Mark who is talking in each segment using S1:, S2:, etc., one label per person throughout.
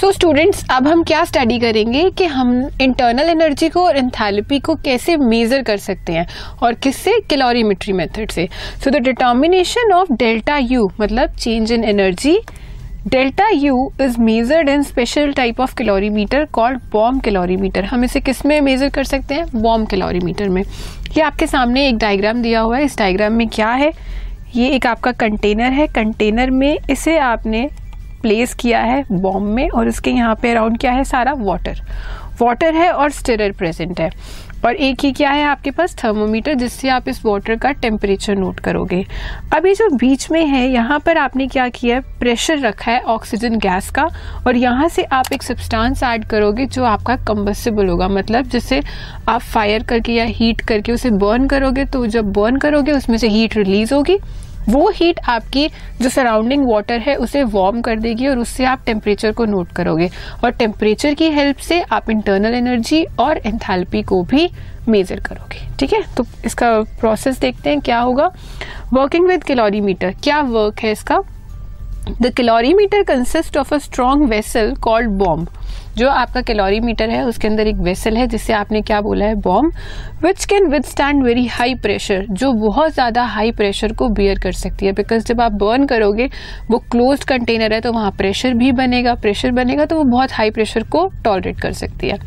S1: सो so, students अब हम क्या स्टडी करेंगे कि हम इंटरनल एनर्जी को और एंथैल्पी को कैसे मेज़र कर सकते हैं और किससे? कैलोरीमेट्री मेथड से। So the determination of delta U मतलब change in energy delta U is measured in special type of calorimeter called bomb calorimeter हम इसे किसमें मेजर कर सकते हैं? बॉम कैलोरीमीटर में। ये आपके सामने एक डायग्राम दिया हुआ है। इस डायग्राम में क्या है? ये एक आपका कंटेनर है। कंटेनर में इसे आपने प्लेस किया है बॉम्ब में और इसके यहाँ पे अराउंड क्या है सारा वाटर वाटर है और स्टिरर प्रेजेंट है. और एक ही क्या है आपके पास? थर्मोमीटर जिससे आप इस वाटर का टेम्परेचर नोट करोगे. अभी जो बीच में है, यहाँ पर आपने क्या किया है? प्रेशर रखा है ऑक्सीजन गैस का और यहाँ से आप एक सब्सटेंस ऐड करोगे जो आपका कंबस्टेबल होगा. मतलब जिससे आप फायर करके या हीट करके उसे बर्न करोगे तो जब बर्न करोगे, उसमें से हीट रिलीज़ होगी. वो हीट आपकी जो सराउंडिंग वाटर है, उसे वार्म कर देगी और उससे आप टेम्परेचर को नोट करोगे। और टेम्परेचर की हेल्प से आप इंटरनल एनर्जी और एंथैल्पी को भी मेजर करोगे। ठीक है? तो इसका प्रोसेस देखते हैं, क्या होगा? वर्किंग विद कैलोरीमीटर क्या वर्क है इसका? The calorimeter consist of a strong vessel called bomb जो आपका कैलोरीमीटर है, उसके अंदर एक वेसल है, जिससे आपने क्या बोला है? Bomb which can withstand very high pressure जो बहुत ज़्यादा हाई प्रेशर को बियर कर सकती है। बिकॉज़ जब आप बर्न करोगे, वो क्लोज कंटेनर है तो वहाँ प्रेशर भी बनेगा प्रेशर बनेगा तो वो बहुत हाई प्रेशर को टॉलरेट कर सकती है।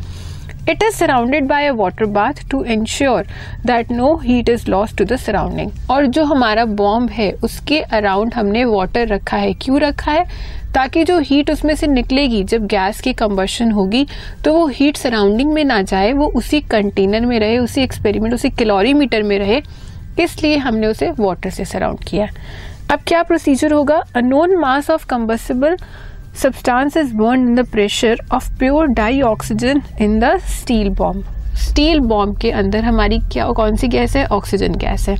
S1: It is surrounded by a water bath to ensure that no heat is loss to the surrounding और जो हमारा बॉम्ब है, उसके अराउंड हमने वाटर रखा है। क्यों रखा है? ताकि जो हीट उसमें से निकलेगी, जब गैस की कंबर्शन होगी तो वो हीट सराउंडिंग में ना जाए, वो उसी कंटेनर में रहे, उसी एक्सपेरिमेंट उसी कैलोरीमीटर में रहे। इसलिए हमने उसे वाटर से सराउंड किया। अब क्या प्रोसीजर होगा? A known mass of combustible substance is burned in the pressure of pure dioxygen in the steel bomb. Steel bomb के अंदर हमारी क्या, कौन सी गैस है? ऑक्सीजन गैस है।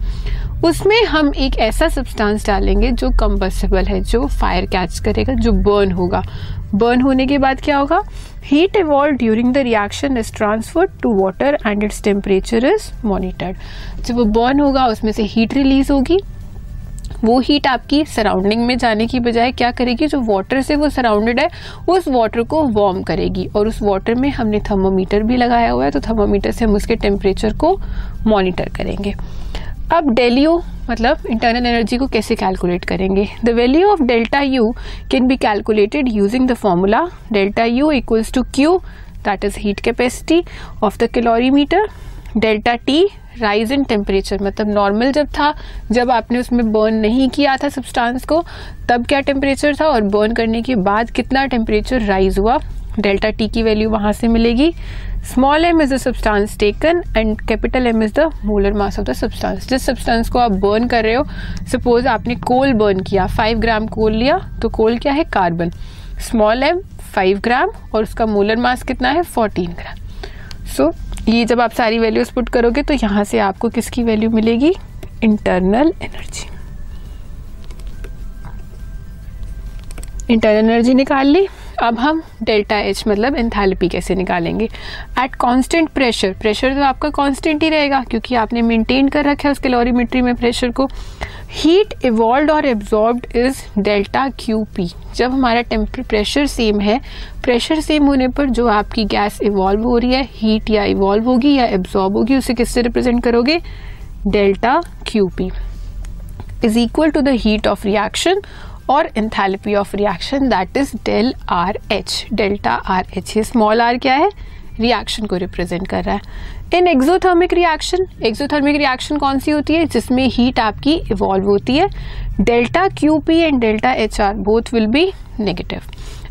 S1: उसमें हम एक ऐसा सब्सटेंस डालेंगे जो कंबस्टेबल है, जो फायर कैच करेगा, जो बर्न होगा। बर्न होने के बाद क्या होगा? Heat evolve during the reaction is transfer to water and its temperature is monitored जब वो बर्न होगा, उसमें से हीट रिलीज़ होगी। वो हीट आपकी सराउंडिंग में जाने की बजाय क्या करेगी? जो वाटर से वो सराउंडेड है, उस वाटर को वार्म करेगी। और उस वाटर में हमने थर्मोमीटर भी लगाया हुआ है तो थर्मोमीटर से हम उसके टेम्परेचर को मॉनिटर करेंगे। अब डेलियो मतलब इंटरनल एनर्जी को कैसे कैलकुलेट करेंगे? The value of delta U can be calculated using the formula delta U equals to Q that is heat capacity of the calorimeter delta T rise in temperature मतलब normal जब था, जब आपने उसमें burn नहीं किया था सब्सटेंस को, तब क्या टेम्परेचर था और बर्न करने के बाद कितना टेम्परेचर राइज हुआ? डेल्टा टी की वैल्यू वहाँ से मिलेगी। Small M is the substance taken and capital M is the molar mass of the substance जिस सब्सटेंस को आप बर्न कर रहे हो सपोज़ आपने कोल बर्न किया फाइव ग्राम कोल लिया तो कोल क्या है? Carbon small M five gram और उसका मोलर मास कितना है? फोर्टीन ग्राम सो ये जब आप सारी वैल्यूज़ पुट करोगे तो यहाँ से आपको किसकी वैल्यू मिलेगी? इंटरनल एनर्जी इंटरनल एनर्जी निकाल ली। अब हम डेल्टा एच मतलब एंथैल्पी कैसे निकालेंगे? एट कांस्टेंट प्रेशर प्रेशर तो आपका कांस्टेंट ही रहेगा, क्योंकि आपने मेंटेन कर रखा है उस कैलोरीमेट्री में प्रेशर को। हीट इवॉल्व और absorbed is delta Q P जब हमारा टेम्पर प्रेशर सेम है प्रेशर सेम होने पर जो आपकी गैस इवॉल्व हो रही है हीट या इवॉल्व होगी या एब्जॉर्ब होगी, उसे किससे रिप्रेजेंट करोगे? Delta Q P is equal to the heat of reaction और enthalpy of reaction that is del R H delta R H ये स्मॉल आर क्या है? रिएक्शन को रिप्रेजेंट कर रहा है। In exothermic reaction exothermic reaction कौन सी होती है? जिसमें हीट आपकी इवॉल्व होती है। Delta Q P and delta H R both will be negative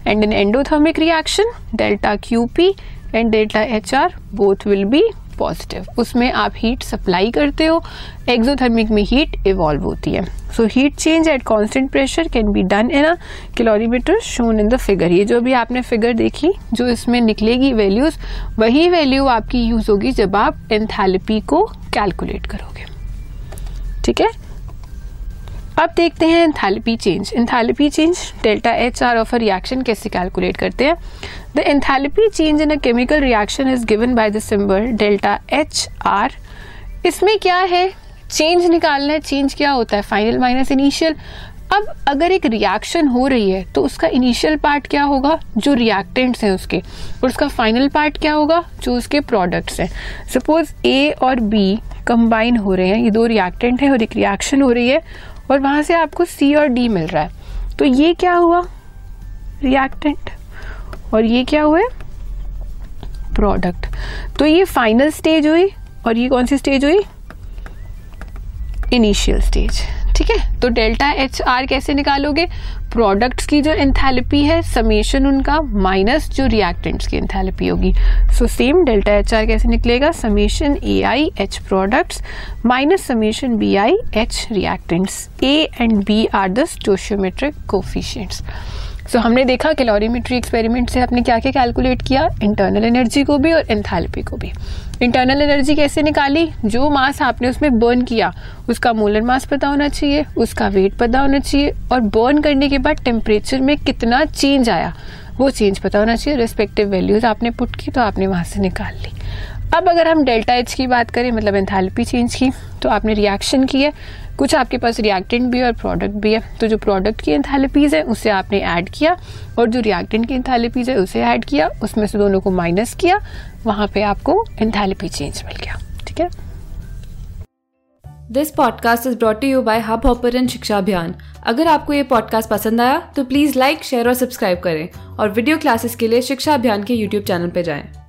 S1: and in endothermic reaction delta Q P and delta H R both will be positive उसमें आप हीट सप्लाई करते हो एक्सोथर्मिक में heat evolve होती है। So heat change at constant pressure can be done in a calorimeter shown in the figure ये जो भी आपने फिगर देखी, जो इसमें निकलेगी वैल्यूज़ वही वैल्यू आपकी यूज़ होगी जब आप एंथैल्पी को कैलकुलेट करोगे। ठीक है? अब देखते हैं enthalpy change enthalpy change delta H R of a reaction कैसे कैलकुलेट करते हैं? The enthalpy change in a chemical reaction is given by the symbol delta H R इसमें क्या है? चेंज निकालना है. चेंज क्या होता है? फाइनल माइनस इनिशियल अब अगर एक रिएक्शन हो रही है तो उसका इनिशियल पार्ट क्या होगा? जो रिएक्टेंट्स हैं उसके. और उसका फाइनल पार्ट क्या होगा? जो उसके प्रोडक्ट्स हैं. सपोज़ ए और बी कंबाइन हो रहे हैं, ये दो रिएक्टेंट हैं और एक रिएक्शन हो रही है और वहाँ से आपको सी और डी मिल रहा है। तो ये क्या हुआ? रिएक्टेंट और ये क्या हुआ? प्रोडक्ट तो ये फाइनल स्टेज हुई और ये कौन सी स्टेज हुई? इनिशियल स्टेज ठीक है? तो डेल्टा एच आर कैसे निकालोगे? प्रोडक्ट्स की जो एंथैल्पी है समेशन उनका माइनस जो रिएक्टेंट्स की एंथैल्पी होगी। So same delta H R कैसे निकलेगा? Summation A I H products minus summation B I H reactants A and B are the stoichiometric coefficients so so, हमने देखा कैलोरीमेट्री एक्सपेरिमेंट से आपने क्या क्या कैलकुलेट किया? इंटरनल एनर्जी को भी और एंथैल्पी को भी। इंटरनल एनर्जी कैसे निकाली? जो मास आपने उसमें बर्न किया उसका मोलर मास पता होना चाहिए उसका वेट पता होना चाहिए और बर्न करने के बाद टेम्परेचर में कितना चेंज आया वो चेंज पता होना चाहिए। रिस्पेक्टिव वैल्यूज़ आपने पुट की तो आपने वहाँ से निकाल ली। अब अगर हम डेल्टा एच की बात करें मतलब एंथैल्पी चेंज की तो आपने रिएक्शन की है। कुछ आपके पास रिएक्टेंट भी है और प्रोडक्ट भी है। तो जो प्रोडक्ट की एंथैल्पीज़ है, उसे आपने ऐड किया और जो रिएक्टेंट की एंथैल्पीज़ है, उसे ऐड किया। उसमें से दोनों को माइनस किया। वहाँ पे आपको एंथैल्पी चेंज मिल गया। ठीक है?
S2: This podcast is brought you by Hubhopper Shiksha Abhiyan अगर आपको ये पॉडकास्ट पसंद आया तो प्लीज़ लाइक शेयर और सब्सक्राइब करें। और वीडियो क्लासेस के लिए शिक्षा अभियान के यूट्यूब चैनल पर जाएँ।